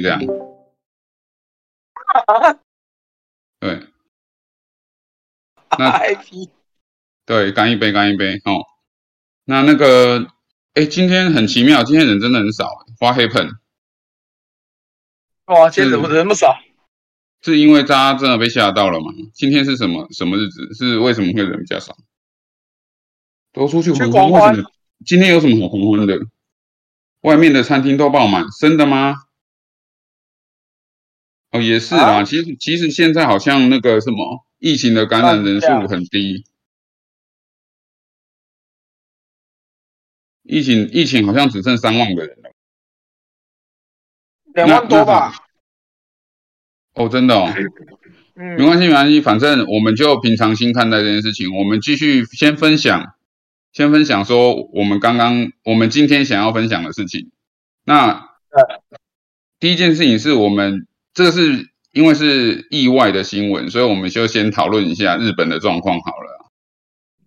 这样。对，那 IP 对，干一杯，干一杯哦。那那个，哎，今天很奇妙，今天人真的很少。花黑盆哇，今天怎么人那么少？是因为大家真的被吓到了吗？今天是什么什么日子？是为什么会人比较少？都出去去狂欢，狂欢为什么？今天有什么好狂欢的？外面的餐厅都爆满，真的吗？哦，也是啦。啊其实其实现在好像那个什么疫情的感染人数很低，疫情疫情好像只剩三万个人了。两万多吧？哦，真的哦，嗯没，关系没关系，反正我们就平常心看待这件事情。我们继续先分享，先分享说我们刚刚我们今天想要分享的事情。那第一件事情是我们这个是因为是意外的新闻，所以我们就先讨论一下日本的状况好了。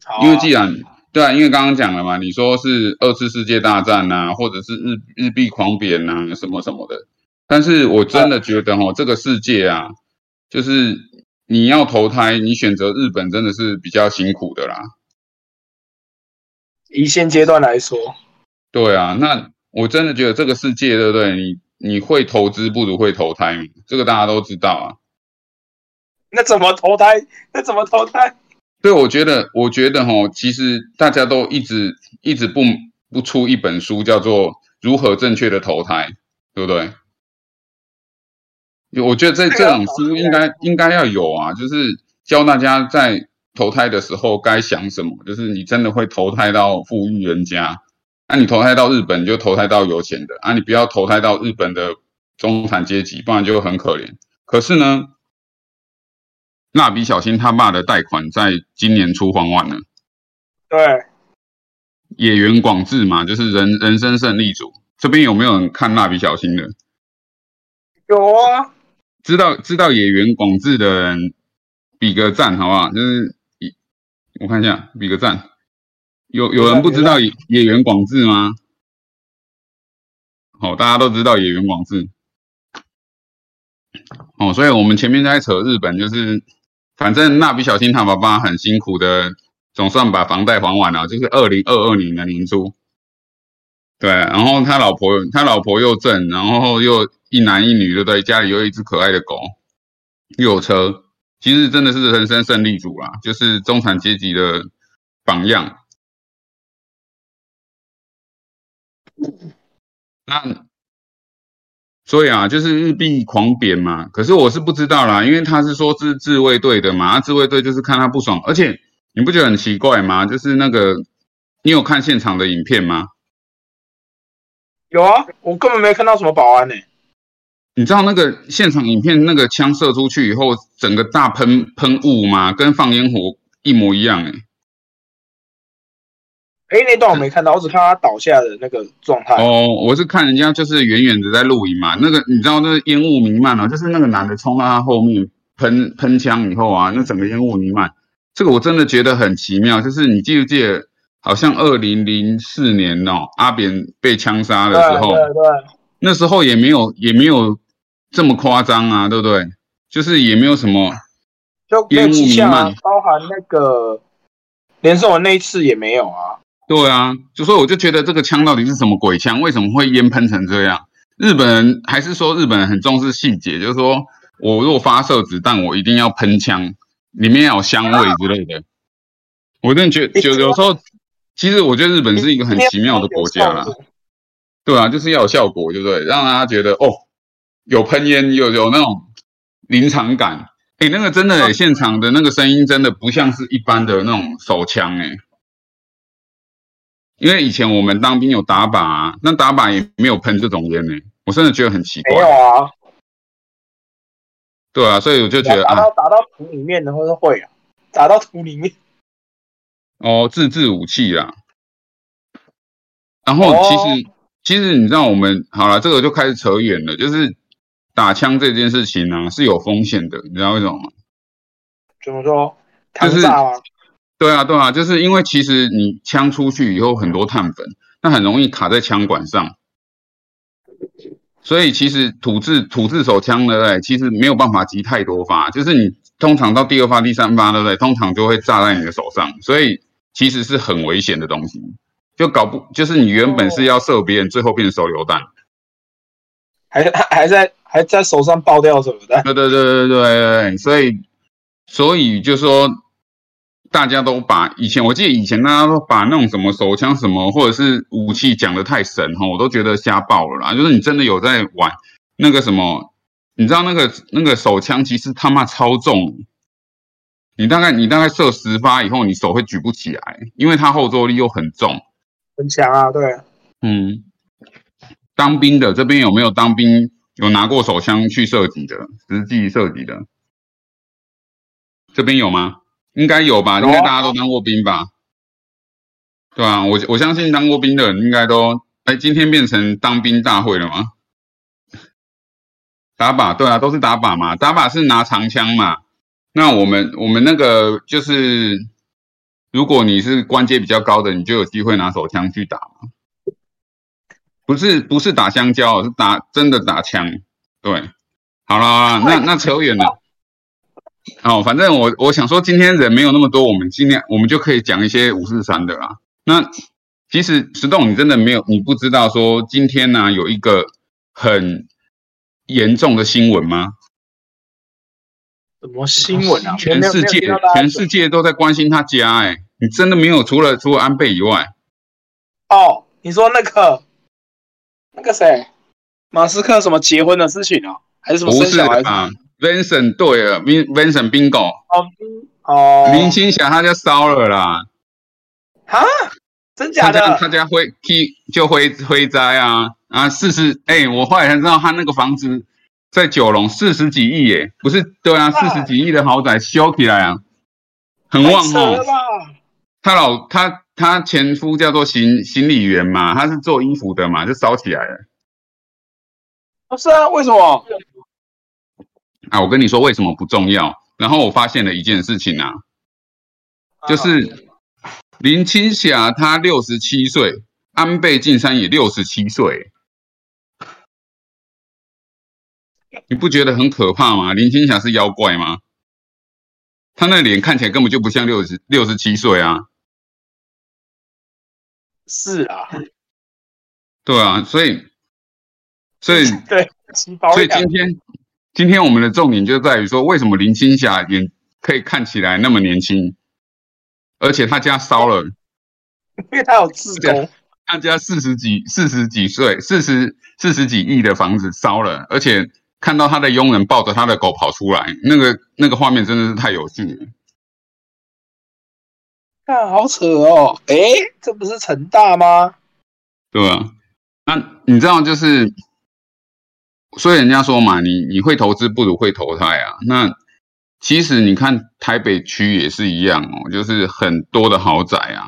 好啊因为既然对啊，因为刚刚讲了嘛，你说是二次世界大战呐、或者是日日币狂贬呐、什么什么的，但是我真的觉得哦，这个世界啊，就是你要投胎，你选择日本真的是比较辛苦的啦。以现阶段来说，对啊，那我真的觉得这个世界，对不对？你你会投资不如会投胎嘛，这个大家都知道啊。那怎么投胎？那怎么投胎？对，我觉得，我觉得哈，其实大家都一直一直不不出一本书，叫做《如何正确的投胎》，对不对？我觉得这这种书应该应该要有啊，就是教大家在投胎的时候该想什么，就是你真的会投胎到富裕人家，那、你投胎到日本你就投胎到有钱的，啊，你不要投胎到日本的中产阶级，不然就会很可怜。可是呢，蜡笔小新他爸的贷款在今年初还完了。对，野原广志嘛，就是人人生胜利组。这边有没有人看蜡笔小新的？有啊，知道知道野原广志的人，比个赞好不好？就是一，我看一下，比个赞。有有人不知道野野原广志吗？好、大家都知道野原广志。哦，所以我们前面在扯日本，就是反正蜡笔小新他爸爸很辛苦的，总算把房贷还完了，就是二零二二年的年初。对，然后他老婆他老婆又正，然后又一男一女，对不对？家里又有一只可爱的狗，又有车，其实真的是人生胜利组啦，就是中产阶级的榜样。那所以啊，就是日币狂贬嘛。可是我是不知道啦，因为他是说是自卫队的嘛，啊自卫队就是看他不爽，而且你不觉得很奇怪吗？就是那个，你有看现场的影片吗？有啊，我根本没看到什么保安呢、你知道那个现场影片那个枪射出去以后，整个大喷喷雾嘛？跟放烟火一模一样诶、哎、那段我没看到，我只看到他倒下的那个状态。哦，我是看人家就是远远的在录影嘛，那个你知道那个烟雾弥漫啊，就是那个男的冲到他后面喷喷枪以后啊，那整个烟雾弥漫，这个我真的觉得很奇妙。就是你记不记得，好像二零零四年哦，阿扁被枪杀的时候，对对对，那时候也没有也没有这么夸张啊，对不对？就是也没有什么烟雾弥漫，包含那个连胜文那一次也没有啊。对啊，就说我就觉得这个枪到底是什么鬼枪？为什么会烟喷成这样？日本人还是说日本人很重视细节，就是说我如果发射子弹，我一定要喷枪，里面要有香味之类的。我真的觉得，就有时候，其实我觉得日本是一个很奇妙的国家啦。对啊，就是要有效果，对不对？让大家觉得哦，有喷烟，有有那种临场感。诶，那个真的、诶现场的那个声音真的不像是一般的那种手枪，诶。因为以前我们当兵有打靶、啊，那打靶也没有喷这种烟呢、我真的觉得很奇怪没有。啊，对啊，所以我就觉得啊，打到打到土里面的，或是会啊，打到土里面。哦，自制武器啦。然后其实、其实你知道我们好了，这个就开始扯远了，就是打枪这件事情呢、是有风险的，你知道为什么吗？怎么说？就是？对啊，对啊，就是因为其实你枪出去以后很多碳粉，那很容易卡在枪管上，所以其实土制土制手枪呢，对，其实没有办法击太多发，就是你通常到第二发、第三发，对不对？通常就会炸在你的手上，所以其实是很危险的东西。就搞不，就是你原本是要射别人，最后变成手榴弹，还还还在还在手上爆掉什么的。对对对对对对，所以所以就说大家都把以前，我记得以前大家都把那种什么手枪什么或者是武器讲的太神哈，我都觉得瞎爆了啦。就是你真的有在玩那个什么，你知道那个那个手枪其实他妈超重，你大概你大概射十发以后，你手会举不起来，因为它后坐力又很重。很强啊，对，嗯，当兵的这边有没有当兵有拿过手枪去射击的，实际射击的？这边有吗？应该有吧，应该大家都当过兵吧？对啊，我我相信当过兵的人应该都，哎，今天变成当兵大会了吗？打靶，对啊，都是打靶嘛，打靶是拿长枪嘛。那我们我们那个就是。如果你是关节比较高的，你就有机会拿手枪去打不是不是打香蕉，是打真的打枪。对，好了，那那扯远了。哦，反正我我想说，今天人没有那么多，我们尽量我们就可以讲一些五四三的啦。那其实石栋，你真的没有，你不知道说今天呢有一个很严重的新闻吗？什么新闻啊？全世界全世界都在关心他家，哎。你真的没有除了除了安倍以外？哦，你说那个那个谁，马斯克什么结婚的事情啊？还是什么生小孩啊？Vincent 对了，Vin Vincent Bingo 哦哦，林青霞他家烧了啦！哈，真假的？他家灰就灰灰灾啊啊！四十哎，我后来才知道他那个房子在九龙四十几亿耶，不是对啊，四十几亿的豪宅修起来啊，很旺哦。他老他他前夫叫做行行李员嘛，他是做衣服的嘛，就烧起来了。不是啊，为什么？啊，我跟你说为什么不重要。然后我发现了一件事情啊，就是林青霞她六十七岁，安倍晋三也六十七岁，你不觉得很可怕吗？林青霞是妖怪吗？她那脸看起来根本就不像六十六十七岁啊。是啊，对啊，所以，所以 对，所以今天今天我们的重点就在于说，为什么林青霞也可以看起来那么年轻，而且她家烧了，因为他有自宫，他家四十几四十几岁四十四十几亿的房子烧了，而且看到他的佣人抱着他的狗跑出来，那个那个画面真的是太有趣了。看，好扯哦！哎，这不是成大吗？对啊，那你知道就是，所以人家说嘛，你你会投资不如会投胎啊。那其实你看台北区也是一样哦，就是很多的豪宅啊，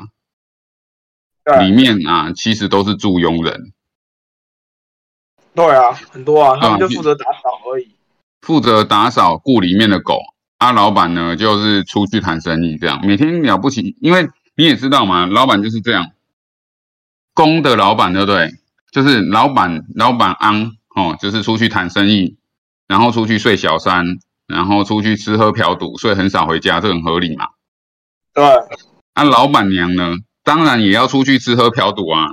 里面啊其实都是住佣人。对啊，很多啊，他们就负责打扫而已，负责打扫雇里面的狗。啊，老板呢，就是出去谈生意，这样每天了不起，因为你也知道嘛，老板就是这样，公的老板对不对？就是老板，老板安哦，就是出去谈生意，然后出去睡小三，然后出去吃喝嫖赌，所以很少回家，这很合理嘛。对。那老板娘呢，当然也要出去吃喝嫖赌啊，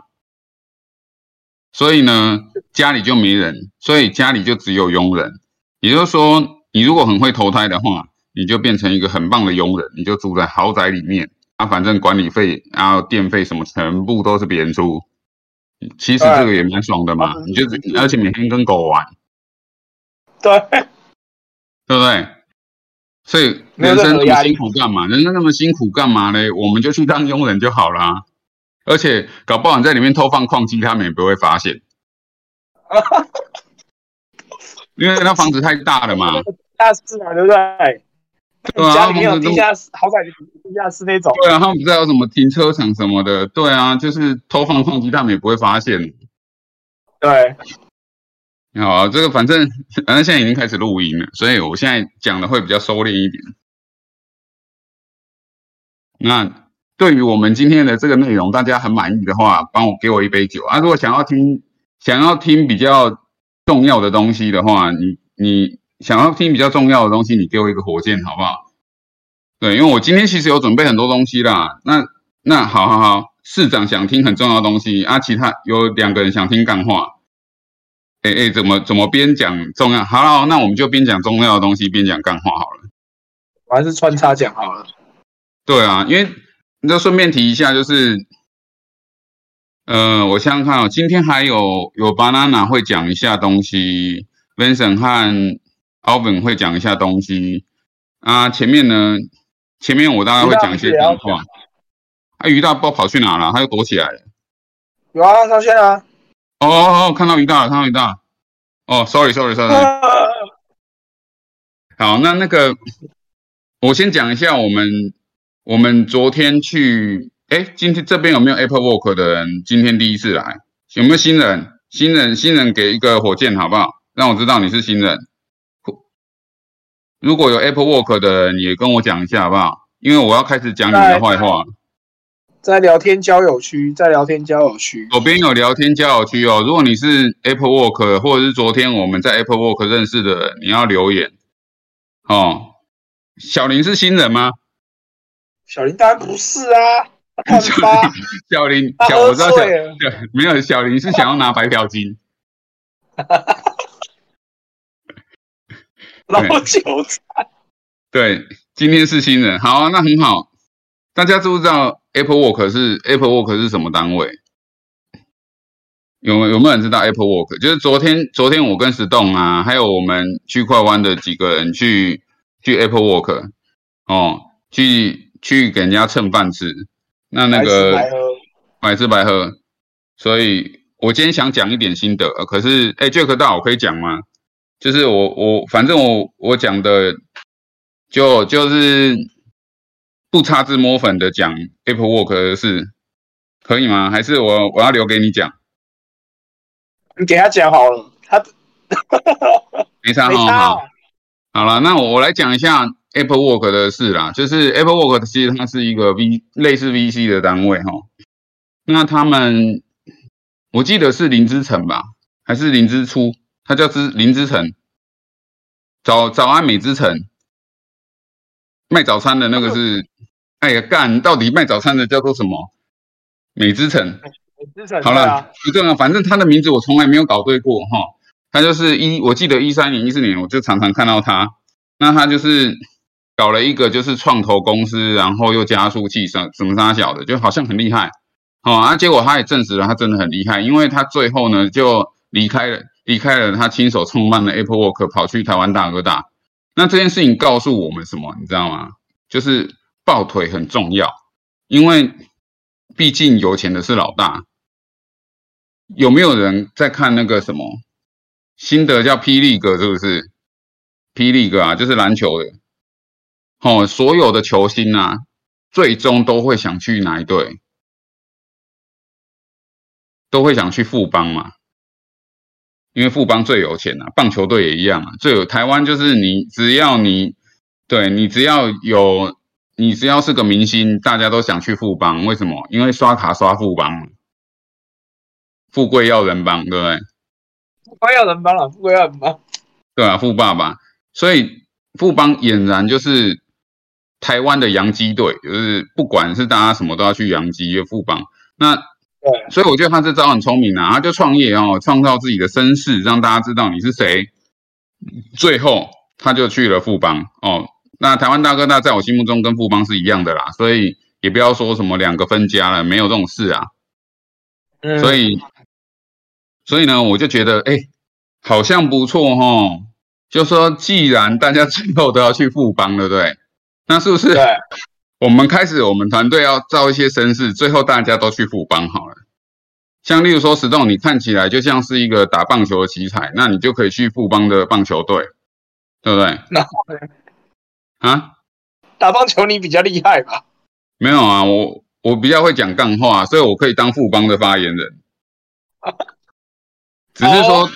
所以呢，家里就没人，所以家里就只有佣人，也就是说，你如果很会投胎的话。你就变成一个很棒的佣人，你就住在豪宅里面啊，反正管理费、然后电费什么全部都是别人出，其实这个也蛮爽的嘛。你就而且每天跟狗玩，对，对不对？所以人生那么辛苦干嘛？人生那么辛苦干嘛呢？我们就去当佣人就好啦。而且搞不好你在里面偷放矿机，他们也不会发现，因为那房子太大了嘛，大室嘛，对不对？对啊，里面有地下室，好歹地下室那种。对啊，他们不知道有什么停车场什么的。对啊，就是偷放放鸡，他们也不会发现。对，好，这个反正反正现在已经开始录音了，所以我现在讲的会比较收敛一点。那对于我们今天的这个内容，大家很满意的话，帮我给我一杯酒啊！如果想要听想要听比较重重要的东西的话，你你想要听比较重要的东西，你给我一个火箭好不好？对，因为我今天其实有准备很多东西啦。那那好好好，市长想听很重要的东西啊，其他有两个人想听干话。哎哎，怎么怎么边讲重要？好了，那我们就边讲重要的东西，边讲干话好了。我还是穿插讲好了。对啊，因为那顺便提一下，就是，呃，我想想看哦，今天还有有 banana 会讲一下东西，Vincent 和 Alvin 会讲一下东西啊。前面呢，前面我大概会讲一些干话。啊，于大不知道跑去哪了，他又躲起来了。有啊，上线啊。哦哦哦，看到于大了，看到于大。哦，sorry，sorry，sorry。好，那那个，我先讲一下我们。我们昨天去，哎，今天这边有没有 Apple Walk 的人？今天第一次来，有没有新人？新人，新人给一个火箭好不好？让我知道你是新人。如果有 Apple Work 的你，也跟我讲一下好不好？因为我要开始讲你的坏话。在聊天交友区，在聊天交友区，左边有聊天交友区哦。如果你是 Apple Work 或者是昨天我们在 Apple Work 认识的人，你要留言哦。小林是新人吗？小林当然不是啊，小林，小林，小我知道小对，没有小林是想要拿白嫖金，老韭菜。对，今天是新人，好，那很好。大家知不知道 Apple Work 是 Apple Work 是什么单位？有有没有人知道 Apple Work？就是昨天昨天我跟石栋啊，还有我们区块湾的几个人去去 Apple Work 哦，去。去给人家蹭饭吃，那那个白吃白喝，所以我今天想讲一点心得，可是哎，Jack 大我可以讲吗？就是我我反正我我讲的就就是不擦脂抹粉的讲 Apple Work 的事，可以吗？还是我我要留给你讲？你给他讲好了，他 没差好，好了，那我我来讲一下。Apple Work 的事啦，就是 Apple Work 其实它是一个 V 类似 VC 的单位哈。那他们我记得是林之成吧，还是林之初？他叫之林之城，早早安美之城卖早餐的那个是，哎呀干，到底卖早餐的叫做什么？美之城。美之城。好了，不重要，反正他的名字我从来没有搞对过哈。他就是一，我记得一三年、一四年我就常常看到他，那他就是。搞了一个就是创投公司，然后又加速器什什么啥小的，就好像很厉害，好啊，结果他也证实了他真的很厉害，因为他最后呢就离开了，离开了他亲手创办的 Apple Work，跑去台湾大哥大。那这件事情告诉我们什么？你知道吗？就是抱腿很重要，因为毕竟有钱的是老大。有没有人在看那个什么新的叫霹雳哥？是不是霹雳哥啊？就是篮球的。哦，所有的球星啊，最终都会想去哪一队？都会想去富邦嘛，因为富邦最有钱啊，棒球队也一样啊。最有台湾就是你，只要你对你只要有你只要是个明星，大家都想去富邦。为什么？因为刷卡刷富邦，富贵要人帮，对不对？富贵要人帮了，富贵要人帮。对啊，富爸爸，所以富邦俨然就是。台湾的洋基队就是不管是大家什么都要去洋基，富邦。那对，所以我觉得他这招很聪明啊，他就创业哦，创造自己的身世，让大家知道你是谁。最后他就去了富邦哦。那台湾大哥大在我心目中跟富邦是一样的啦，所以也不要说什么两个分家了，没有这种事啊。嗯。所以，所以呢，我就觉得哎，好像不错哈。就说既然大家最后都要去富邦，对不对？那是不是？对，我们开始，我们团队要造一些声势，最后大家都去富邦好了。像例如说，石栋，你看起来就像是一个打棒球的奇才，那你就可以去富邦的棒球队，对不对？那啊，打棒球你比较厉害吧？没有啊，我我比较会讲干话，所以我可以当富邦的发言人。只是说。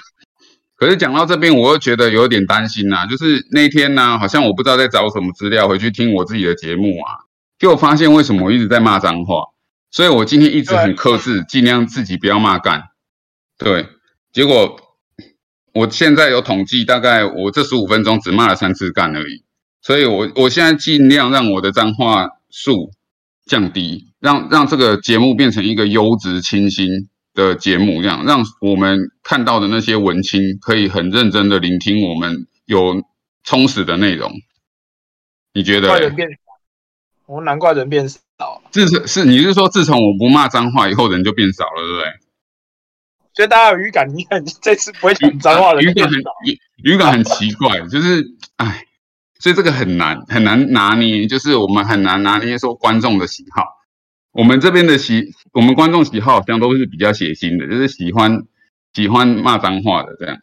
可是讲到这边，我又觉得有点担心呐。就是那天呢，好像我不知道在找什么资料，回去听我自己的节目啊，就发现为什么我一直在骂脏话。所以我今天一直很克制，尽量自己不要骂干。对，结果我现在有统计，大概我这十五分钟只骂了三次干而已，所以我我现在尽量让我的脏话数降低，让让这个节目变成一个优质清新的节目，这样让我们看到的那些文青可以很认真的聆听我们有充实的内容。你觉得嘞？我难怪人变少。自从是你是说自从我不骂脏话以后，人就变少了，对不对？所以大家有语感，你看你这次不会讲脏话的语感很感很奇怪，就是哎，所以这个很难很难拿捏，就是我们很难拿捏说观众的喜好。我们这边的喜，我们观众喜好好像都是比较血腥的，就是喜欢喜欢骂脏话的这样。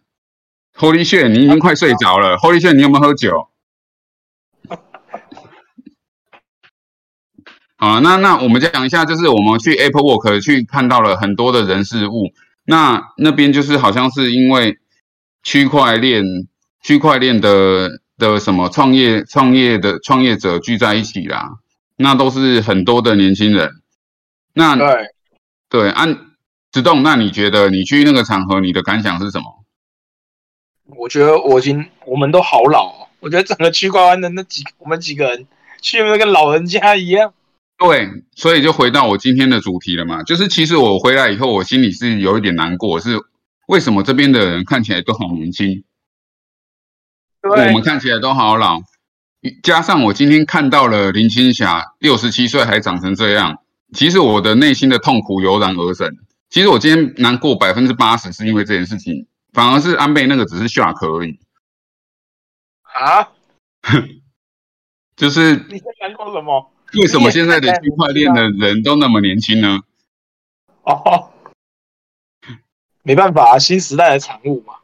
Holy shit，你已经快睡着了。Holy shit，你有没有喝酒？好，那那我们讲一下，就是我们去 Apple Work 去看到了很多的人事物，那那边就是好像是因为区块链区块链的的什么创业创业的创业者聚在一起啦，那都是很多的年轻人。那对，对按子栋，那你觉得你去那个场合，你的感想是什么？我觉得我已经我们都好老、哦，我觉得整个区块链的那几我们几个人去那跟老人家一样。对，所以就回到我今天的主题了嘛，就是其实我回来以后，我心里是有一点难过，是为什么这边的人看起来都好年轻，我对们，看起来都好老，加上我今天看到了林青霞六十七岁还长成这样，其实我的内心的痛苦油然而生。其实我今天难过百分之八十是因为这件事情，反而是安倍那个只是 shock 而已，啊，就是你在难过什么？为什么现在的区块链的人都那么年轻呢？哦，没办法啊，新时代的产物嘛。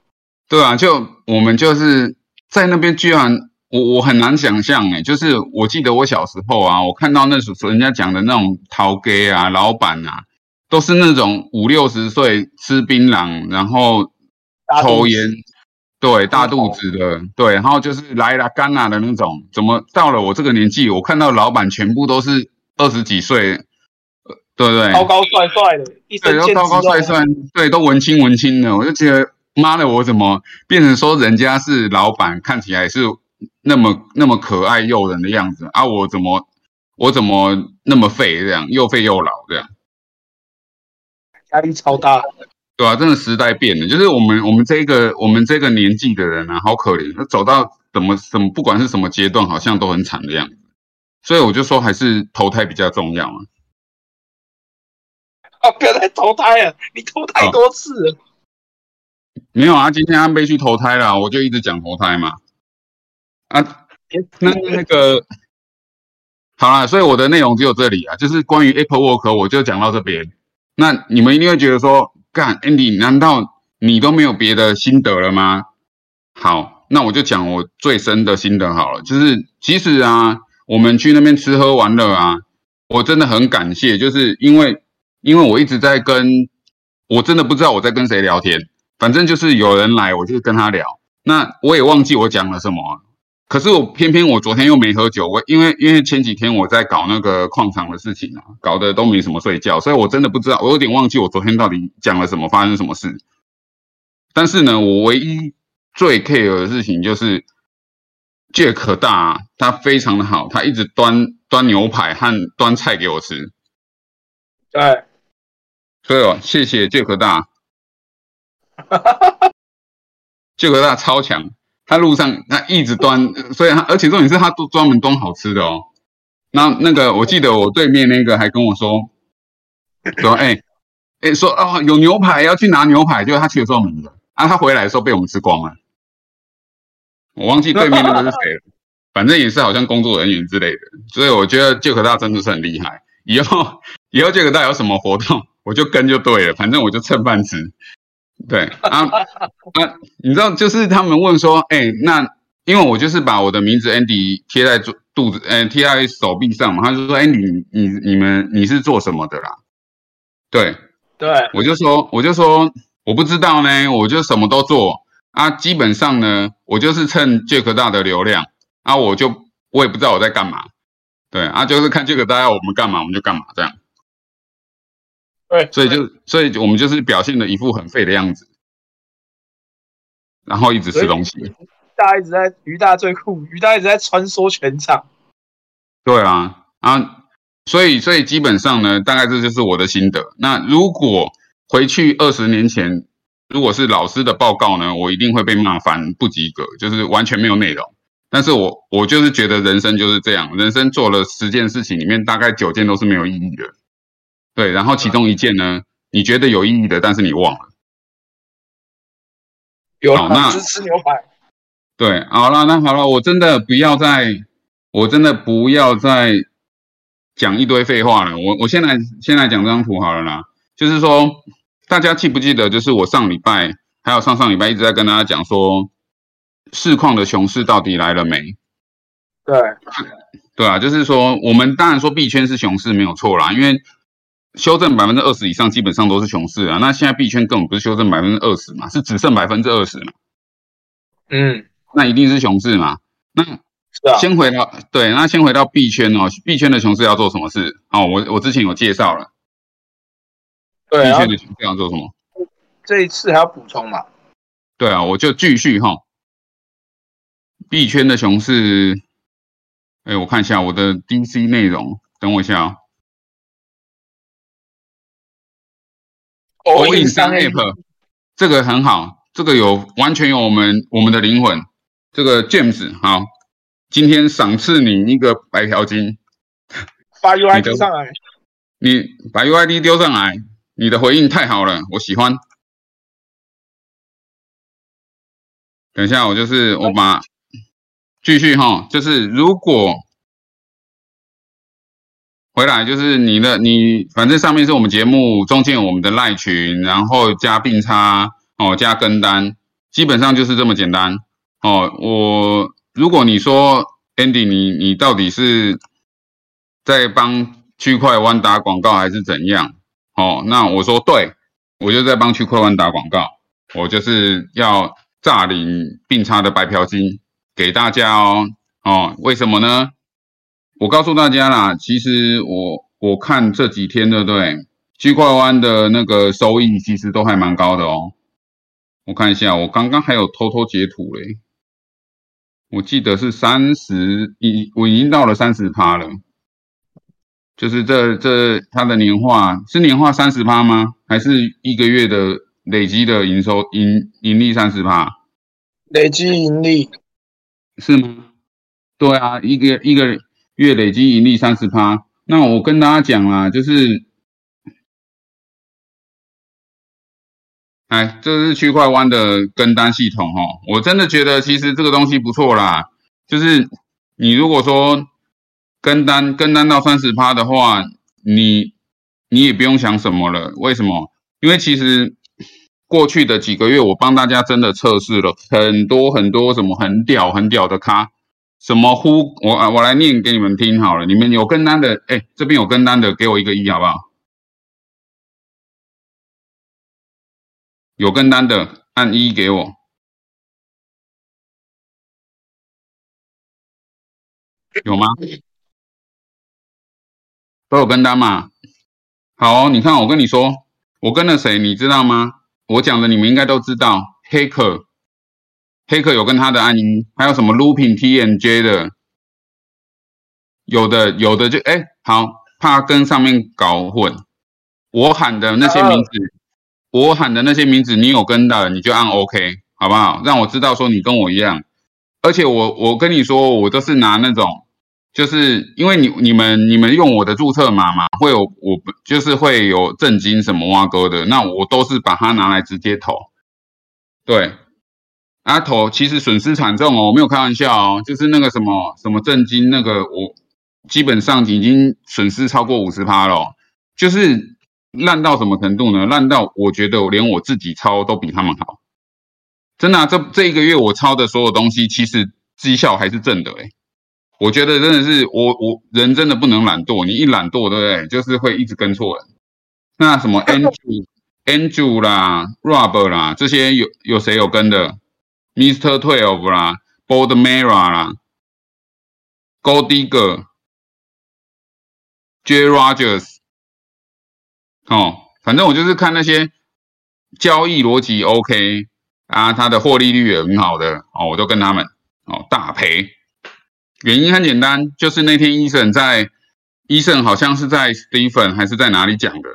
对啊，就我们就是在那边，居然我我很难想象哎，就是我记得我小时候啊，我看到那时候人家讲的那种陶给啊、老板啊，都是那种五六十岁吃槟榔，然后抽烟，对，大肚子的，对，然后就是来啦干啦的那种。怎么到了我这个年纪，我看到老板全部都是二十几岁，呃对不对？高高帅帅的，一身对，都高高帅帅，对，都文青文青的，我就觉得妈的，我怎么变成说人家是老板，看起来是那么那么可爱诱人的样子啊？我怎么我怎么那么废这样，又废又老这样，压力超大。对啊、真的时代变了，就是我们我们这个我们这个年纪的人啊，好可怜，那走到怎么怎么，不管是什么阶段，好像都很惨的样子。所以我就说，还是投胎比较重要啊。啊！不要再投胎了，你投太多次了。没有啊，今天安倍去投胎了，我就一直讲投胎嘛。啊，那 那个好啦，所以我的内容只有这里啊，就是关于 Apple Work，我就讲到这边。那你们一定会觉得说，干 Andy，难道你都没有别的心得了吗？好，那我就讲我最深的心得好了，就是其实啊，我们去那边吃喝玩乐啊，我真的很感谢，就是因为因为我一直在跟，我真的不知道我在跟谁聊天，反正就是有人来，我就跟他聊。那我也忘记我讲了什么，可是我偏偏我昨天又没喝酒，我因为因为前几天我在搞那个矿场的事情啊，搞得都没什么睡觉，所以我真的不知道，我有点忘记我昨天到底讲了什么，发生什么事。但是呢，我唯一最 care 的事情就是 Jack 大啊、他非常的好，他一直端端牛排和端菜给我吃，对，所以哦，谢谢 Jack 大。Jack 大超强，他路上他一直端，所以他而且重点是他都专门端好吃的哦。那那个我记得我对面那个还跟我说说哎哎说哦有牛排要去拿牛排，结果他去的时候没了啊，他回来的时候被我们吃光了。我忘记对面那个是谁了，反正也是好像工作人员之类的，所以我觉得 Jack 大真的是很厉害。以后以后 Jack 大有什么活动，我就跟就对了，反正我就蹭饭吃。对啊啊，你知道，就是他们问说，哎、那因为我就是把我的名字 Andy 贴在肚肚子，呃，贴在手臂上嘛，他就说，哎、你你你们你是做什么的啦？对，对，我就说，我就说我不知道呢，我就什么都做。啊，基本上呢，我就是蹭 Jack 大的流量啊，我就我也不知道我在干嘛，对啊，就是看 Jack 大要我们干嘛我们就干嘛这样，对，所以就所以我们就是表现的一副很废的样子。然后一直吃东西。大家一直在于大最酷，于大一直在穿梭全场。对啊，啊，所以所以基本上呢，大概这就是我的心得。那如果回去二十年前，如果是老师的报告呢，我一定会被骂翻不及格，就是完全没有内容。但是我我就是觉得人生就是这样，人生做了十件事情里面，大概九件都是没有意义的。对，然后其中一件呢，你觉得有意义的，但是你忘了。有那吃吃牛排。对，好了，那好了，我真的不要再，我真的不要再讲一堆废话了。我我先来先来讲这张图好了啦，就是说，大家记不记得，就是我上礼拜还有上上礼拜一直在跟大家讲说，市况的熊市到底来了没？对，对啊，就是说，我们当然说币圈是熊市没有错啦，因为修正百分之二十以上基本上都是熊市啊。那现在币圈根本不是修正百分之二十嘛，是只剩百分之二十嘛。嗯。那一定是熊市嘛？那先回到对，那先回到币圈哦，币圈的熊市要做什么事？哦，我我之前有介绍了，对，币圈的熊市要做什么？这一次还要补充嘛？对啊，我就继续哈，币圈的熊市，哎，我看一下我的 DC 内容，等我一下啊。哦，影商 App，这个很好，这个有完全有我们我们的灵魂。这个 James 好，今天赏赐你一个白条金，把 UID 上来，你把 UID 丢上来，你的回应太好了，我喜欢。等一下，我就是我把继续哈，就是如果回来就是你的你，反正上面是我们节目，中间有我们的赖群，然后加并差哦，加跟单，基本上就是这么简单。哦，我如果你说 Andy，你你到底是在帮区块湾打广告还是怎样？哦，那我说对，我就在帮区块湾打广告，我就是要诈领并差的白嫖金给大家哦。哦，为什么呢？我告诉大家啦，其实我我看这几天对不对？区块湾的那个收益其实都还蛮高的哦。我看一下，我刚刚还有偷偷截图嘞。我记得是三十，已我已经到了三十趴了，就是这这它的年化是年化三十趴吗？还是一个月的累积的营收盈盈利三十趴？累积盈利是吗？对啊，一个一个月累积盈利三十趴。那我跟大家讲啊，就是。哎，这是区块湾的跟单系统哈，我真的觉得其实这个东西不错啦。就是你如果说跟单跟单到三十趴的话，你你也不用想什么了。为什么？因为其实过去的几个月，我帮大家真的测试了很多很多什么很屌很屌的咖，什么呼我啊我来念给你们听好了。你们有跟单的，哎，这边有跟单的，给我一个一好不好？有跟单的按一给我，有吗？都有跟单嘛？好，你看我跟你说，我跟了谁，你知道吗？我讲的你们应该都知道，黑客，黑客有跟他的按音，还有什么 looping T N J 的，有的有的就哎好，怕跟上面搞混，我喊的那些名字。我喊的那些名字，你有跟的，你就按 OK，好不好？让我知道说你跟我一样。而且我我跟你说，我都是拿那种，就是因为你你们你们用我的注册码嘛，会有我就是会有正金什么挖哥的，那我都是把它拿来直接投。对，啊投其实损失惨重哦，我没有开玩笑哦，就是那个什么什么正金那个，我基本上已经损失超过五十趴了，就是。烂到什么程度呢？烂到我觉得连我自己抄都比他们好，真的，这这一个月我抄的所有东西，其实绩效还是正的哎。我觉得真的是我我人真的不能懒惰，你一懒惰，对不对？就是会一直跟错人。那什么 Andrew Andrew 啦，Rob 啦，这些有有谁有跟的？Mr. Twelve 啦，Bold Mara 啦，Goldigger J Rogers。哦，反正我就是看那些交易逻辑 OK，啊，它的获利率也很好的哦，我都跟他们哦大赔。原因很简单，就是那天医生在，医生好像是在 Stephen 还是在哪里讲的，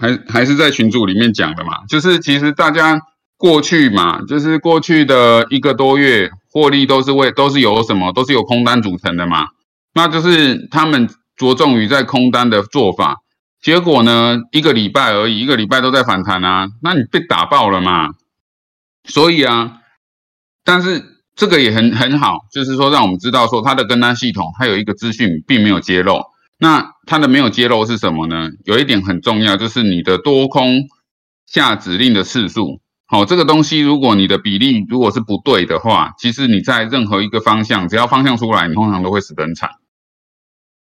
还还是在群组里面讲的嘛。就是其实大家过去嘛，就是过去的一个多月获利都是为都是由什么，都是由空单组成的嘛。那就是他们着重于在空单的做法，结果呢一个礼拜而已，一个礼拜都在反弹啊，那你被打爆了嘛。所以啊，但是。这个也很很好，就是说让我们知道说它的跟单系统它有一个资讯并没有揭露。那它的没有揭露是什么呢？有一点很重要，就是你的多空下指令的次数。好，这个东西如果你的比例如果是不对的话，其实你在任何一个方向，只要方向出来，你通常都会死得很惨。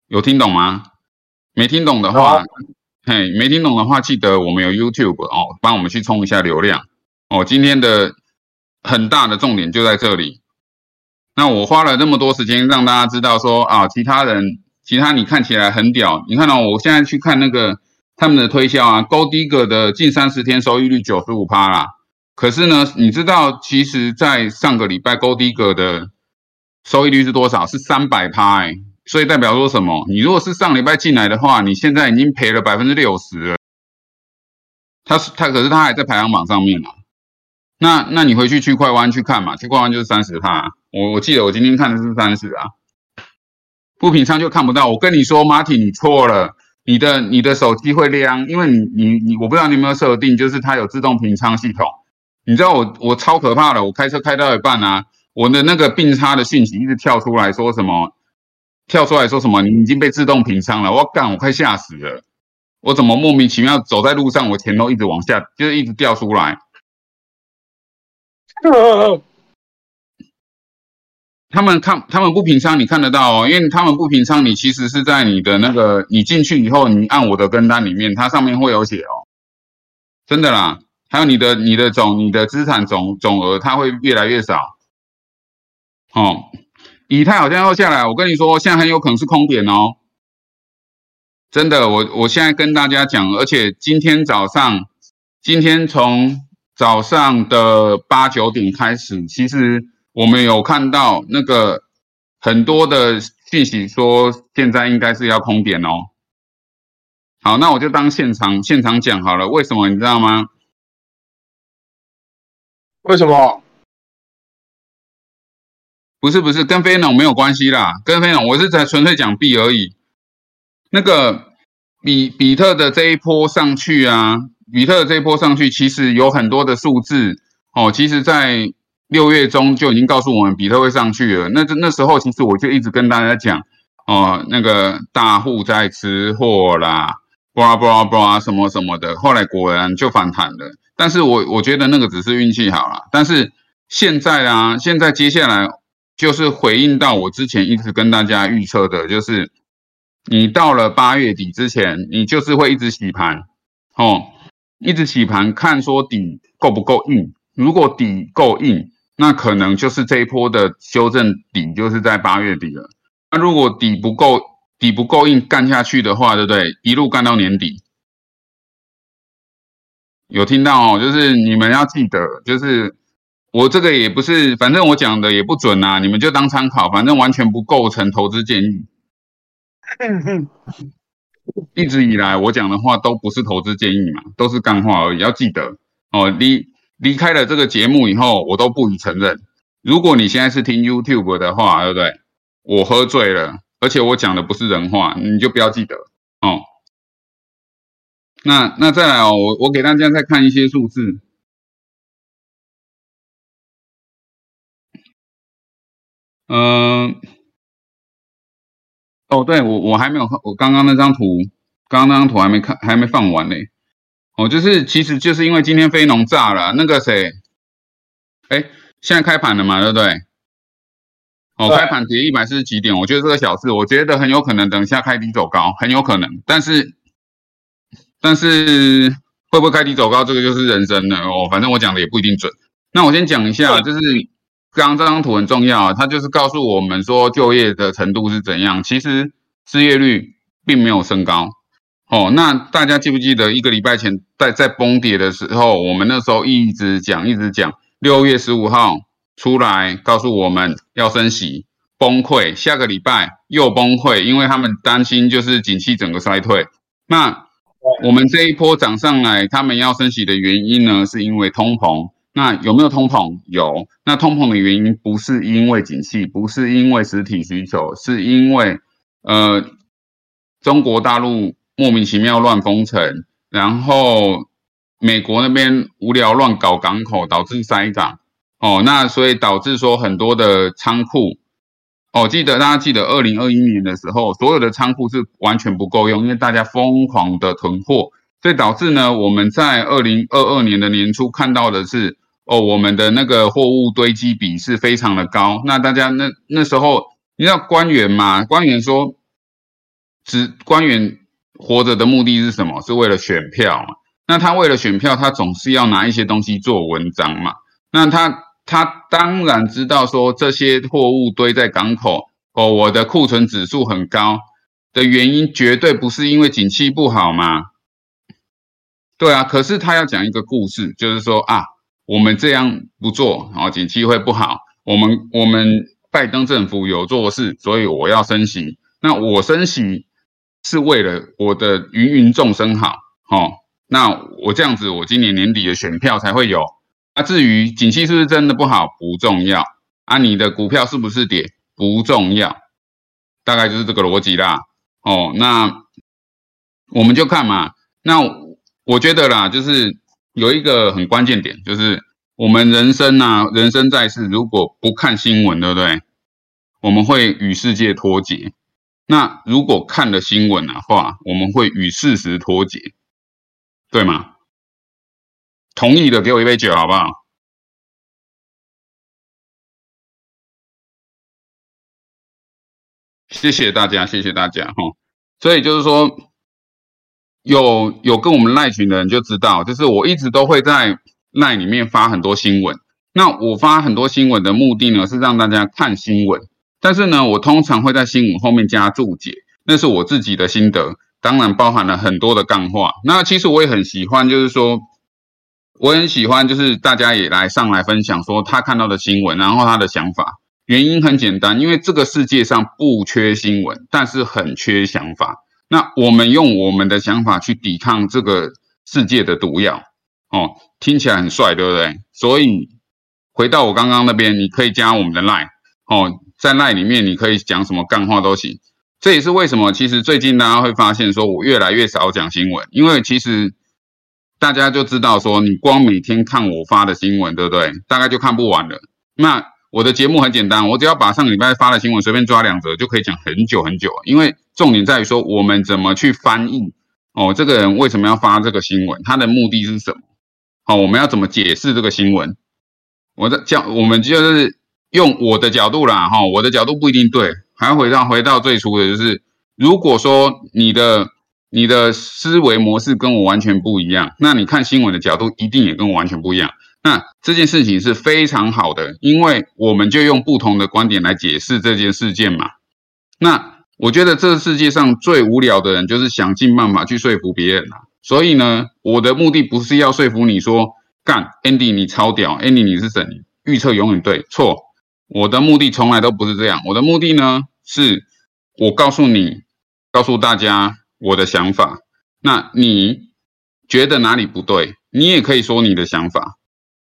有听懂吗？没听懂的话，嘿，没听懂的话，记得我们有 YouTube 哦，帮我们去冲一下流量哦。今天的。很大的重点就在这里。那我花了那么多时间让大家知道说啊，其他人，其他你看起来很屌，你看到我现在去看那个他们的推销啊，Gold Digger 的近三十天收益率九十五趴啦。可是呢，你知道其实在上个礼拜，Goldigger 的收益率是多少？是三百趴哎，所以代表说什么？你如果是上礼拜进来的话，你现在已经赔了百分之六十了。他是他，可是他还在排行榜上面啊。那那你回去区块湾去看嘛，区块湾就是三十趴，我我记得我今天看的是三十啊，不平仓就看不到。我跟你说，Martin 你错了，你的你的手机会亮，因为你你你，我不知道你有没有设定，就是它有自动平仓系统。你知道我我超可怕的，我开车开到一半啊，我的那个并差的讯息一直跳出来说什么，跳出来说什么你已经被自动平仓了，我干，我快吓死了，我怎么莫名其妙走在路上，我钱都一直往下，就是一直掉出来。他们看，他们不平仓，你看得到哦，因为他们不平仓，你其实是在你的那个，你进去以后，你按我的跟单里面，它上面会有写哦，真的啦，还有你的你的总你的资产总总额，它会越来越少。哦，以太好像要下来，我跟你说，现在很有可能是空点哦，真的，我我现在跟大家讲，而且今天早上，今天从。早上的八九点开始，其实我们有看到那个很多的讯息说，现在应该是要空点哦。好，那我就当现场现场讲好了。为什么你知道吗？为什么？不是不是，跟飞龙没有关系啦，跟飞龙我是在纯粹讲币而已。那个比比特的这一波上去啊。比特这一波上去，其实有很多的数字哦。其实，在六月中就已经告诉我们比特会上去了。那这那时候，其实我就一直跟大家讲哦，那个大户在吃货啦，布拉布拉布拉什么什么的。后来果然就反弹了。但是我我觉得那个只是运气好了。但是现在啊，现在接下来就是回应到我之前一直跟大家预测的，就是你到了八月底之前，你就是会一直洗盘哦。一直洗盘，看说底够不够硬。如果底够硬，那可能就是这一波的修正底就是在八月底了。那如果底不够，底不够硬，干下去的话，对不对？一路干到年底。有听到哦？就是你们要记得，就是我这个也不是，反正我讲的也不准啊，你们就当参考，反正完全不构成投资建议。一直以来我讲的话都不是投资建议嘛，都是干话而已。要记得哦，离离开了这个节目以后，我都不予承认。如果你现在是听 YouTube 的话，对不对？我喝醉了，而且我讲的不是人话，你就不要记得哦。那那再来哦，我我给大家再看一些数字。嗯。哦，对我我还没有看，我刚刚那张图，刚刚那张图还没看，还没放完呢。哦，就是其实就是因为今天非农炸了，那个谁，哎，现在开盘了嘛，对不对？哦，开盘跌一百四十几点，我觉得这个小事，我觉得很有可能等一下开低走高，很有可能。但是，但是会不会开低走高，这个就是人生了哦。反正我讲的也不一定准。那我先讲一下，就是。刚刚这张图很重要啊，它就是告诉我们说就业的程度是怎样。其实失业率并没有升高哦。那大家记不记得一个礼拜前在在崩跌的时候，我们那时候一直讲一直讲，六月十五号出来告诉我们要升息，崩溃，下个礼拜又崩溃，因为他们担心就是景气整个衰退。那我们这一波涨上来，他们要升息的原因呢，是因为通膨。那有没有通膨？有。那通膨的原因不是因为景气，不是因为实体需求，是因为呃中国大陆莫名其妙乱封城，然后美国那边无聊乱搞港口，导致塞港。哦，那所以导致说很多的仓库，哦，记得大家记得二零二一年的时候，所有的仓库是完全不够用，因为大家疯狂的囤货，所以导致呢，我们在二零二二年的年初看到的是。哦，我们的那个货物堆积比是非常的高。那大家那那时候，你知道官员嘛？官员说，只官员活着的目的是什么？是为了选票嘛？那他为了选票，他总是要拿一些东西做文章嘛？那他他当然知道说这些货物堆在港口，哦，我的库存指数很高的原因，绝对不是因为景气不好嘛？对啊，可是他要讲一个故事，就是说啊。我们这样不做，然后景气会不好。我们我们拜登政府有做事，所以我要升息。那我升息是为了我的芸芸众生好，哦。那我这样子，我今年年底的选票才会有。啊，至于景气是不是真的不好，不重要。啊，你的股票是不是跌，不重要。大概就是这个逻辑啦。哦，那我们就看嘛。那我觉得啦，就是。有一个很关键点，就是我们人生呐，人生在世，如果不看新闻，对不对？我们会与世界脱节。那如果看了新闻的话，我们会与事实脱节，对吗？同意的，给我一杯酒，好不好？谢谢大家，谢谢大家，哈。所以就是说。有有跟我们赖群的人就知道，就是我一直都会在赖里面发很多新闻。那我发很多新闻的目的呢，是让大家看新闻。但是呢，我通常会在新闻后面加注解，那是我自己的心得，当然包含了很多的干话。那其实我也很喜欢，就是说，我很喜欢，就是大家也来上来分享说他看到的新闻，然后他的想法。原因很简单，因为这个世界上不缺新闻，但是很缺想法。那我们用我们的想法去抵抗这个世界的毒药，哦，听起来很帅，对不对？所以回到我刚刚那边，你可以加我们的 line，哦，在 line 里面你可以讲什么干话都行。这也是为什么，其实最近大家会发现说我越来越少讲新闻，因为其实大家就知道说，你光每天看我发的新闻，对不对？大概就看不完了。那我的节目很简单，我只要把上礼拜发的新闻随便抓两则，就可以讲很久很久。因为重点在于说，我们怎么去翻译哦，这个人为什么要发这个新闻，他的目的是什么？好，我们要怎么解释这个新闻？我的讲，我们就是用我的角度啦，哈，我的角度不一定对，还要回到回到最初的就是，如果说你的你的思维模式跟我完全不一样，那你看新闻的角度一定也跟我完全不一样。那这件事情是非常好的，因为我们就用不同的观点来解释这件事件嘛。那我觉得这个世界上最无聊的人就是想尽办法去说服别人啊。所以呢，我的目的不是要说服你说干 Andy 你超屌，Andy 你是神，预测永远对错。我的目的从来都不是这样，我的目的呢是，我告诉你，告诉大家我的想法。那你觉得哪里不对，你也可以说你的想法。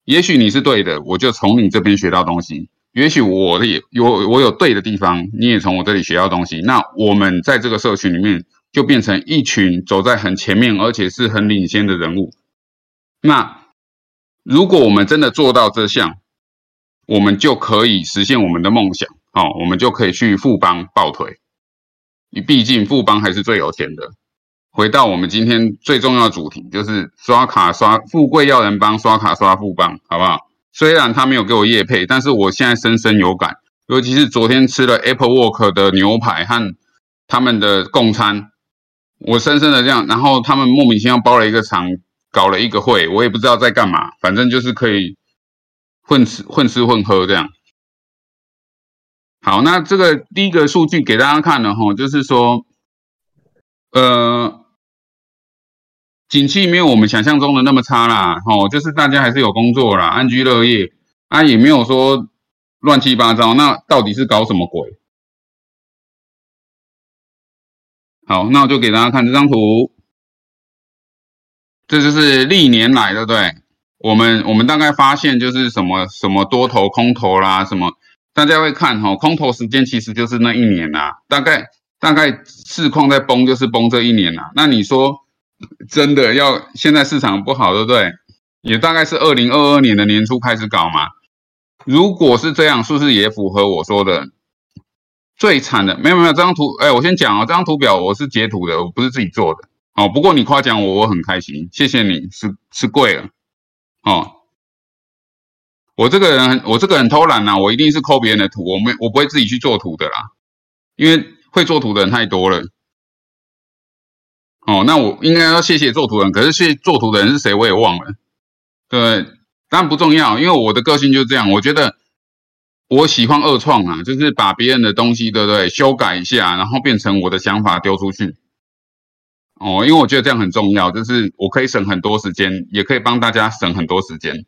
也许你是对的，我就从你这边学到东西；也许我的也有我有对的地方，你也从我这里学到东西。那我们在这个社群里面就变成一群走在很前面，而且是很领先的人物。那如果我们真的做到这项，我们就可以实现我们的梦想。哦，我们就可以去富邦抱腿。你毕竟富邦还是最有钱的。回到我们今天最重要的主题，就是刷卡刷富贵要人帮，刷卡刷富帮，好不好？虽然他没有给我业配，但是我现在深深有感，尤其是昨天吃了 Apple Work 的牛排和他们的共餐，我深深的这样，然后他们莫名其妙包了一个场，搞了一个会，我也不知道在干嘛，反正就是可以混吃混吃混喝这样。好，那这个第一个数据给大家看了哈，就是说。呃，景气没有我们想象中的那么差啦，哦，就是大家还是有工作啦，安居乐业。啊，也没有说乱七八糟，那到底是搞什么鬼？好，那我就给大家看这张图，这就是历年来，对不对？我们我们大概发现就是什么什么多头空头啦，什么大家会看哈，空头时间其实就是那一年呐，大概大概市况在崩就是崩这一年呐。那你说真的要现在市场不好，对不对？也大概是二零二二年的年初开始搞嘛。如果是这样，是不是也符合我说的最惨的？没有没有，这张图，哎，我先讲哦，这张图表我是截图的，我不是自己做的。哦，不过你夸奖我，我很开心，谢谢你，是是贵了。哦，我这个人，我这个人偷懒呐，我一定是抠别人的图，我没，我不会自己去做图的啦，因为会做图的人太多了。哦，那我应该要谢谢做图人，可是谢做图的人是谁，我也忘了。对，当然不重要，因为我的个性就是这样，我觉得我喜欢二创啊，就是把别人的东西，对不对？修改一下，然后变成我的想法丢出去。哦，因为我觉得这样很重要，就是我可以省很多时间，也可以帮大家省很多时间。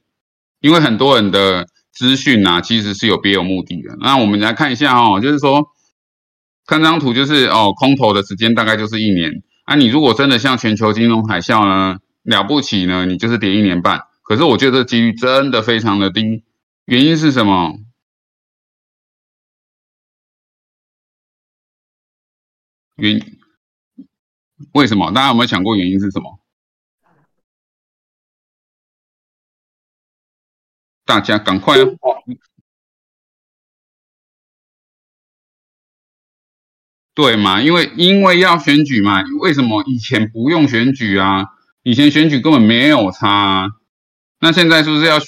因为很多人的资讯啊，其实是有别有目的的。那我们来看一下哦，就是说，看张图，就是哦，空头的时间大概就是一年。啊，你如果真的像全球金融海啸呢，了不起呢，你就是跌一年半。可是我觉得几率真的非常的低，原因是什么？原为什么？大家有没有想过原因是什么？大家赶快啊！对嘛？因为因为要选举嘛。为什么以前不用选举啊？以前选举根本没有差。那现在是不是要？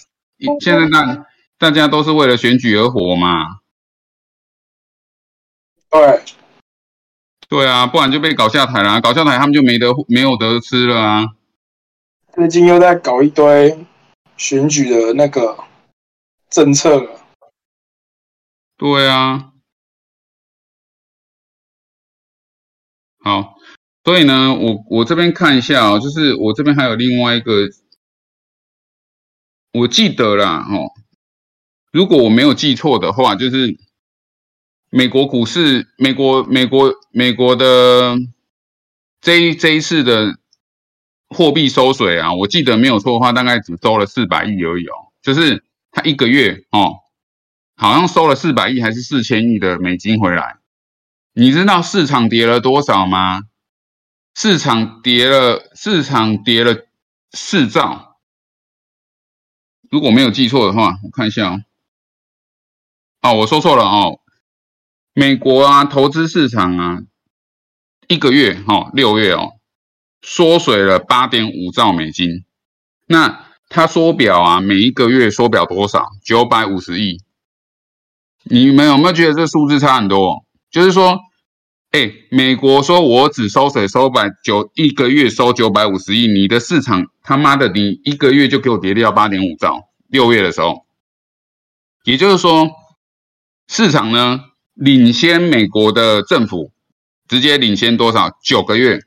现在大大家都是为了选举而活嘛？对。对啊，不然就被搞下台了。搞下台，他们就没得没有得吃了啊。最近又在搞一堆选举的那个政策了。对啊。好，所以呢，我我这边看一下哦，就是我这边还有另外一个，我记得啦，哦，如果我没有记错的话，就是。美国股市，美国美国美国的这这一次的货币收水啊，我记得没有错的话，大概只收了四百亿而已哦。就是他一个月哦，好像收了四百亿还是四千亿的美金回来。你知道市场跌了多少吗？市场跌了，市场跌了四兆。如果没有记错的话，我看一下哦。哦，我说错了哦。美国啊，投资市场啊，一个月哈，六月哦，缩水了八点五兆美金。那它缩表啊，每一个月缩表多少？九百五十亿。你们有没有觉得这数字差很多？就是说，哎，美国说我只收水收百九，一个月收九百五十亿，你的市场他妈的，你一个月就给我跌掉八点五兆。六月的时候，也就是说，市场呢？领先美国的政府，直接领先多少？九个月。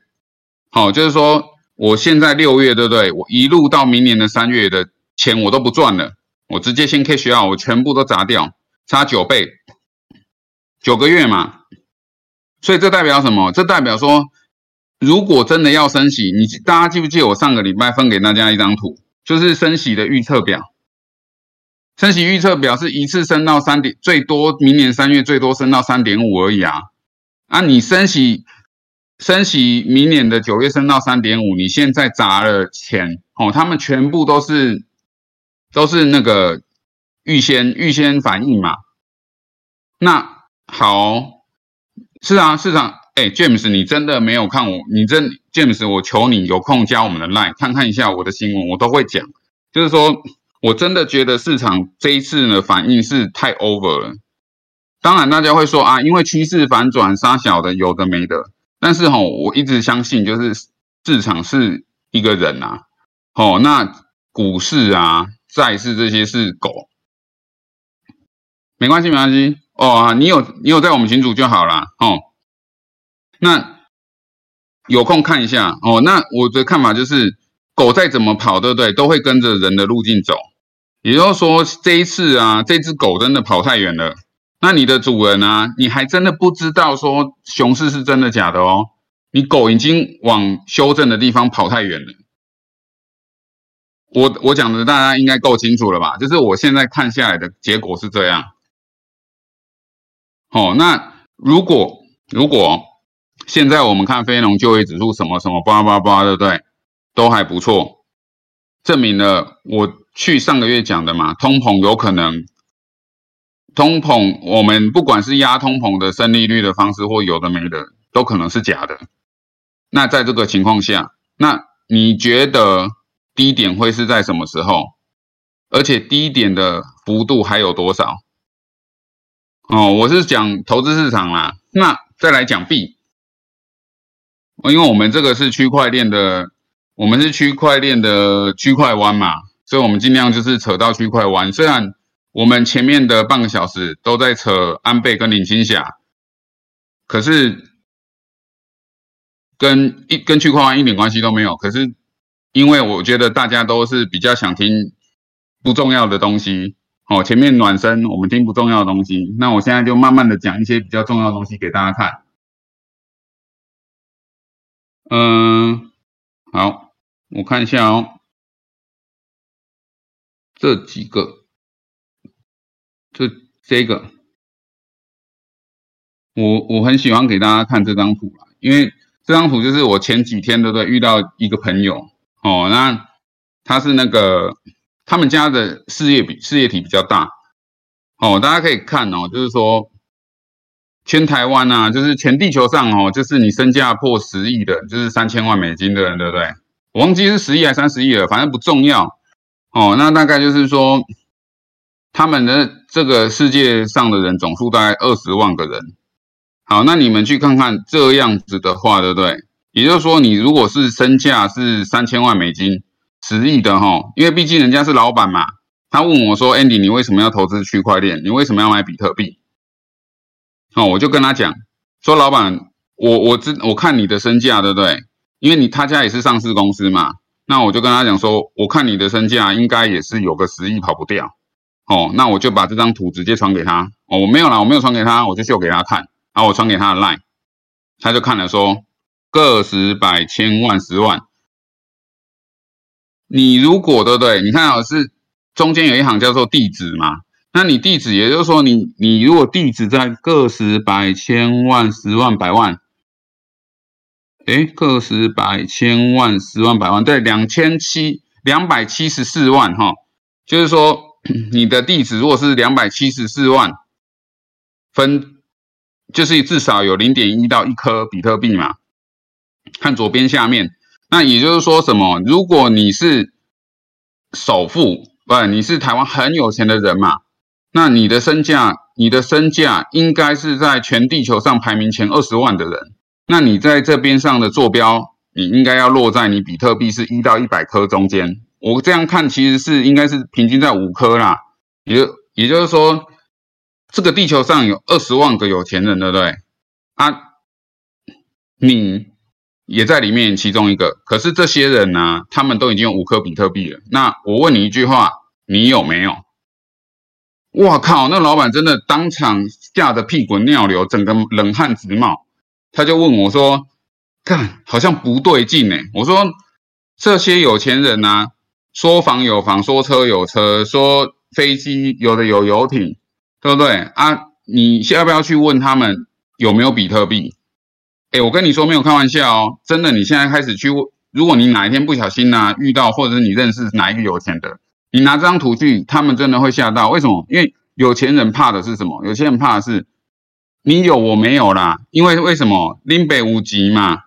好，就是说，我现在六月，对不对？我一路到明年的三月的钱我都不赚了，我直接先 cash out，我全部都砸掉，差九倍，九个月嘛。所以这代表什么？这代表说，如果真的要升息，你大家记不记得我上个礼拜分给大家一张图，就是升息的预测表。升息预测表是一次升到三点，最多明年三月最多升到三点五而已啊！啊，你升息升息，明年的九月升到三点五，你现在砸了钱哦，他们全部都是都是那个预先预先反应嘛。那好，是啊，市场哎，James，你真的没有看我？你真 James，我求你有空加我们的 line 看看一下我的新闻，我都会讲，就是说。我真的觉得市场这一次呢反应是太 over 了。当然大家会说啊，因为趋势反转杀小的有的没的。但是哈，我一直相信就是市场是一个人呐。哦，那股市啊、债市这些是狗，没关系没关系哦。你有你有在我们群组就好了哦。那有空看一下哦。那我的看法就是。狗再怎么跑，对不对？都会跟着人的路径走。也就是说，这一次啊，这只狗真的跑太远了。那你的主人啊，你还真的不知道说熊市是真的假的哦。你狗已经往修正的地方跑太远了。我我讲的大家应该够清楚了吧？就是我现在看下来的结果是这样。哦，那如果如果现在我们看非农就业指数什么什么叭叭叭，对不对？都还不错，证明了我去上个月讲的嘛，通膨有可能，通膨我们不管是压通膨的升利率的方式或有的没的，都可能是假的。那在这个情况下，那你觉得？低点会是在什么时候？而且低点的幅度还有多少？哦，我是讲投资市场啦。那再来讲币，因为我们这个是区块链的，我们是区块链的区块湾嘛，所以我们尽量就是扯到区块湾。虽然我们前面的半个小时都在扯安倍跟林青霞，可是跟一跟区块链一点关系都没有。可是。因为我觉得大家都是比较想听不重要的东西，哦，前面暖身我们听不重要的东西，那我现在就慢慢的讲一些比较重要的东西给大家看。嗯，好，我看一下哦，这几个，这个，我我很喜欢给大家看这张图，因为这张图就是我前几天对不对遇到一个朋友。哦，那他是那个他们家的事业比事业体比较大，哦，大家可以看哦，就是说全台湾啊，就是全地球上哦，就是你身价破十亿的，就是三千万美金的人，对不对？我忘记是十亿还是三十亿了，反正不重要。哦，那大概就是说他们的这个世界上的人总数大概二十万个人。好，那你们去看看这样子的话，对不对？也就是说，你如果是身价是三千万美金、十亿的哈，因为毕竟人家是老板嘛。他问我说：“Andy，你为什么要投资区块链？你为什么要买比特币？”哦，我就跟他讲说：“老板，我我知我看你的身价，对不对？因为你他家也是上市公司嘛。那我就跟他讲说，我看你的身价应该也是有个十亿跑不掉。哦，那我就把这张图直接传给他。哦，我没有啦，我没有传给他，我就秀给他看。然后我传给他的 line，他就看了说。个十百千万十万，你如果对不对？你看啊，是中间有一行叫做地址嘛？那你地址，也就是说，你你如果地址在个十百千万十万百万，哎，个十百千万十万百万，对，两千七两百七十四万哈，就是说 你的地址如果是两百七十四万分，就是至少有零点一到一颗比特币嘛。看左边下面，那也就是说什么？如果你是首富，不，你是台湾很有钱的人嘛？那你的身价，你的身价应该是在全地球上排名前二十万的人。那你在这边上的坐标，你应该要落在你比特币是一到一百颗中间。我这样看，其实是应该是平均在五颗啦。也也就是说，这个地球上有二十万个有钱人，对不对？啊，你。也在里面其中一个，可是这些人呢，他们都已经有五颗比特币了。那我问你一句话，你有没有？哇靠，那老板真的当场吓得屁滚尿流，整个冷汗直冒。他就问我说：“看，好像不对劲呢。”我说：“这些有钱人呢，说房有房，说车有车，说飞机有的有游艇，对不对啊？你要不要去问他们有没有比特币？”哎，我跟你说没有开玩笑哦，真的，你现在开始去，如果你哪一天不小心呢遇到，或者是你认识哪一个有钱的，你拿这张图去，他们真的会吓到。为什么？因为有钱人怕的是什么？有钱人怕的是你有我没有啦。因为为什么？林北五级嘛，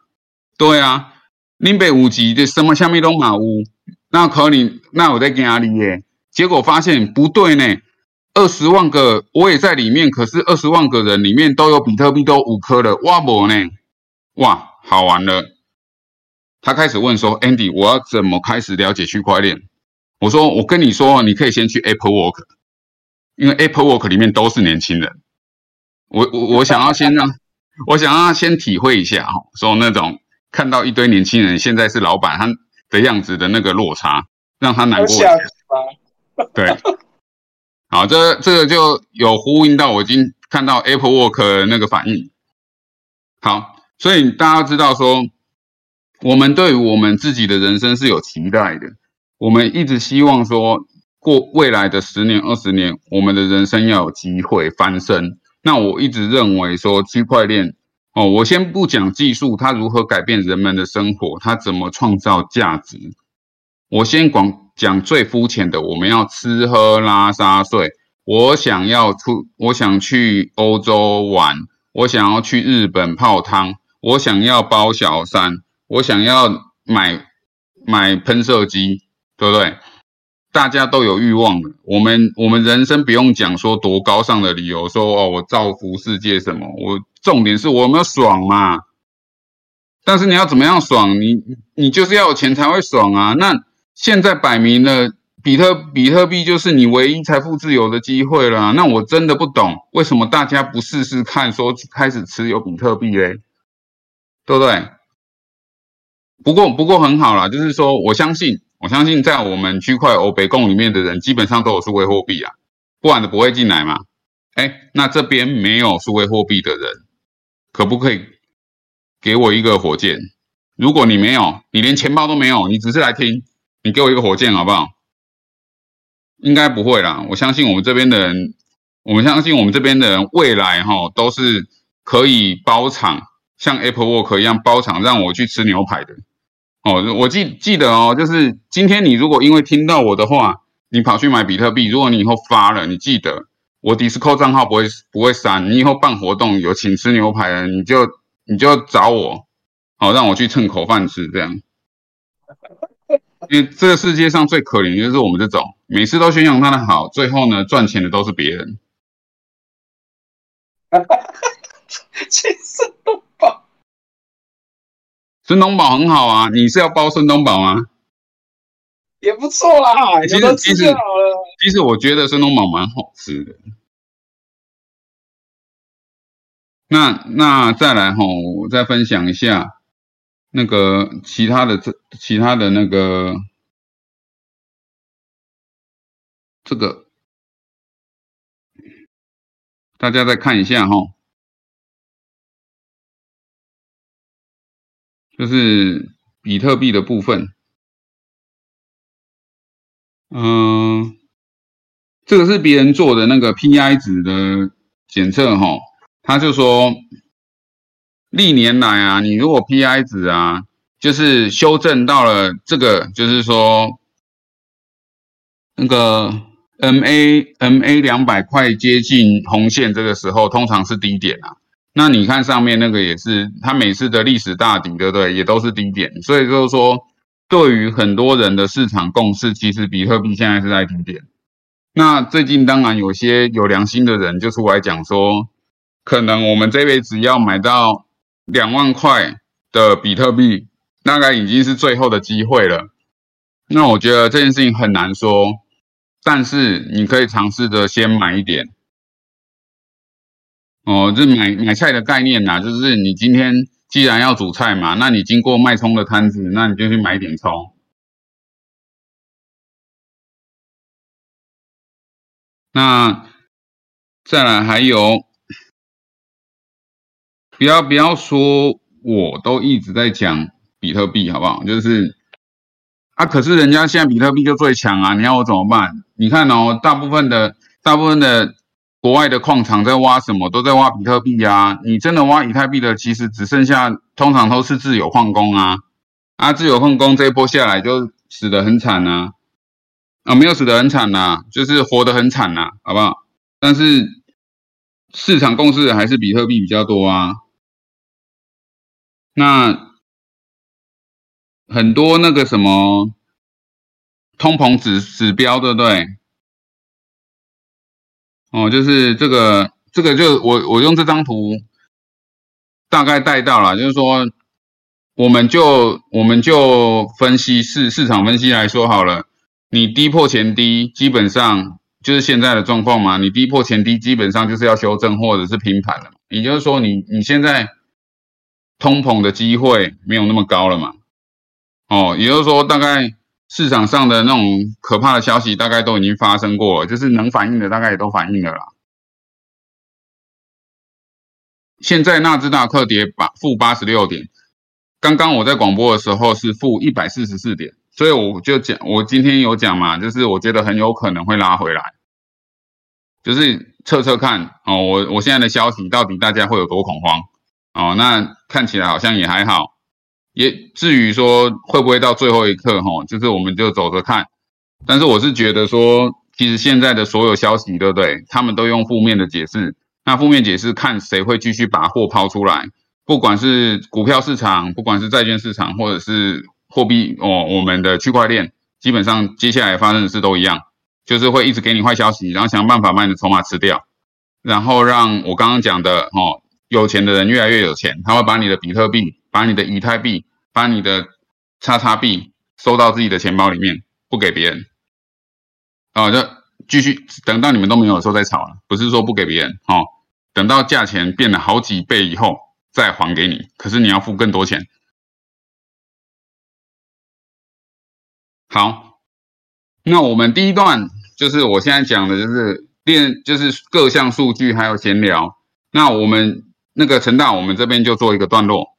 对啊，林北五级的什么下面都马屋，那可能那我在哪里耶？结果发现不对呢，二十万个我也在里面，可是二十万个人里面都有比特币都五颗的，哇不呢？哇，好玩了！他开始问说：“Andy，我要怎么开始了解区块链？”我说：“我跟你说，你可以先去 Apple Work，因为 Apple Work 里面都是年轻人。我我我想要先让，我想要先体会一下哈，说那种看到一堆年轻人现在是老板他的样子的那个落差，让他难过。”对，好，这这个就有呼应到我已经看到 Apple Work 的那个反应。好，所以大家知道说，我们对于我们自己的人生是有期待的，我们一直希望说，过未来的十年、二十年，我们的人生要有机会翻身。那我一直认为说，区块链哦，我先不讲技术，它如何改变人们的生活，它怎么创造价值，我先广。讲最肤浅的，我们要吃喝拉撒睡。我想要出，我想去欧洲玩，我想要去日本泡汤，我想要包小三，我想要买买喷射机，对不对？大家都有欲望的。我们我们人生不用讲说多高尚的理由，说哦我造福世界什么，我重点是我有没有爽嘛？但是你要怎么样爽？你你就是要有钱才会爽啊！那。现在摆明了，比特比特币就是你唯一财富自由的机会了。那我真的不懂，为什么大家不试试看，说开始持有比特币嘞？对不对？不过不过很好啦，就是说我相信，我相信在我们区块欧北共里面的人，基本上都有数位货币啊，不然的不会进来嘛。哎，那这边没有数位货币的人，可不可以给我一个火箭？如果你没有，你连钱包都没有，你只是来听。你给我一个火箭好不好？应该不会啦。我相信我们这边的人，我们相信我们这边的人未来哈都是可以包场，像 Apple Work 一样包场让我去吃牛排的。哦，我记记得哦，就是今天你如果因为听到我的话，你跑去买比特币，如果你以后发了，你记得我 Discord 账号不会不会删。你以后办活动有请吃牛排的，你就你就找我，好让我去蹭口饭吃这样。因为这个世界上最可怜就是我们这种，每次都宣扬他的好，最后呢赚钱的都是别人。哈哈哈孙东宝，很好啊，你是要包孙东宝吗？也不错啦，其实其实其实我觉得孙东宝蛮好吃的。那那再来哈，我再分享一下。那个其他的这其他的那个这个，大家再看一下哈，就是比特币的部分，嗯，这个是别人做的那个 PI 值的检测哈，他就说。历年来啊，你如果 P/I 值啊，就是修正到了这个，就是说那个 M/A M/A 两百块接近红线这个时候，通常是低点啊。那你看上面那个也是，它每次的历史大顶，对不对？也都是低点。所以就是说，对于很多人的市场共识，其实比特币现在是在低点。那最近当然有些有良心的人就出来讲说，可能我们这辈子要买到。两万块的比特币大概已经是最后的机会了。那我觉得这件事情很难说，但是你可以尝试着先买一点。哦，这买买菜的概念呐，就是你今天既然要煮菜嘛，那你经过卖葱的摊子，那你就去买点葱。那再来还有。不要不要说，我都一直在讲比特币，好不好？就是啊，可是人家现在比特币就最强啊，你要我怎么办？你看哦，大部分的大部分的国外的矿场在挖什么，都在挖比特币啊。你真的挖以太币的，其实只剩下通常都是自有矿工啊啊，自有矿工这一波下来就死得很惨呐啊，没有死得很惨呐，就是活得很惨呐，好不好？但是市场共识还是比特币比较多啊。那很多那个什么通膨指指标，对不对？哦，就是这个这个就我我用这张图大概带到了，就是说，我们就我们就分析市市场分析来说好了，你低破前低，基本上就是现在的状况嘛。你低破前低，基本上就是要修正或者是平盘了。也就是说，你你现在。通膨的机会没有那么高了嘛？哦，也就是说，大概市场上的那种可怕的消息大概都已经发生过了，就是能反应的大概也都反应了啦。现在纳斯达克跌八负八十六点，刚刚我在广播的时候是负一百四十四点，所以我就讲，我今天有讲嘛，就是我觉得很有可能会拉回来，就是测测看哦，我我现在的消息到底大家会有多恐慌哦？那看起来好像也还好，也至于说会不会到最后一刻哈，就是我们就走着看。但是我是觉得说，其实现在的所有消息，对不对？他们都用负面的解释。那负面解释看谁会继续把货抛出来，不管是股票市场，不管是债券市场，或者是货币哦，我们的区块链，基本上接下来发生的事都一样，就是会一直给你坏消息，然后想办法把你的筹码吃掉，然后让我刚刚讲的哦，有钱的人越来越有钱，他会把你的比特币、把你的以太币、把你的叉叉币收到自己的钱包里面，不给别人，啊，就。继续等到你们都没有的时候再炒了，不是说不给别人哦，等到价钱变了好几倍以后再还给你，可是你要付更多钱。好，那我们第一段就是我现在讲的就是练，就是各项数据还有闲聊。那我们那个陈大，我们这边就做一个段落。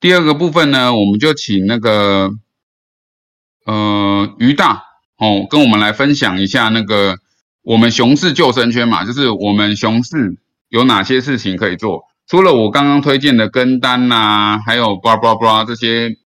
第二个部分呢，我们就请那个呃于大哦，跟我们来分享一下那个我们熊市救生圈嘛，就是我们熊市有哪些事情可以做？除了我刚刚推荐的跟单呐，还有 blah blah blah 这些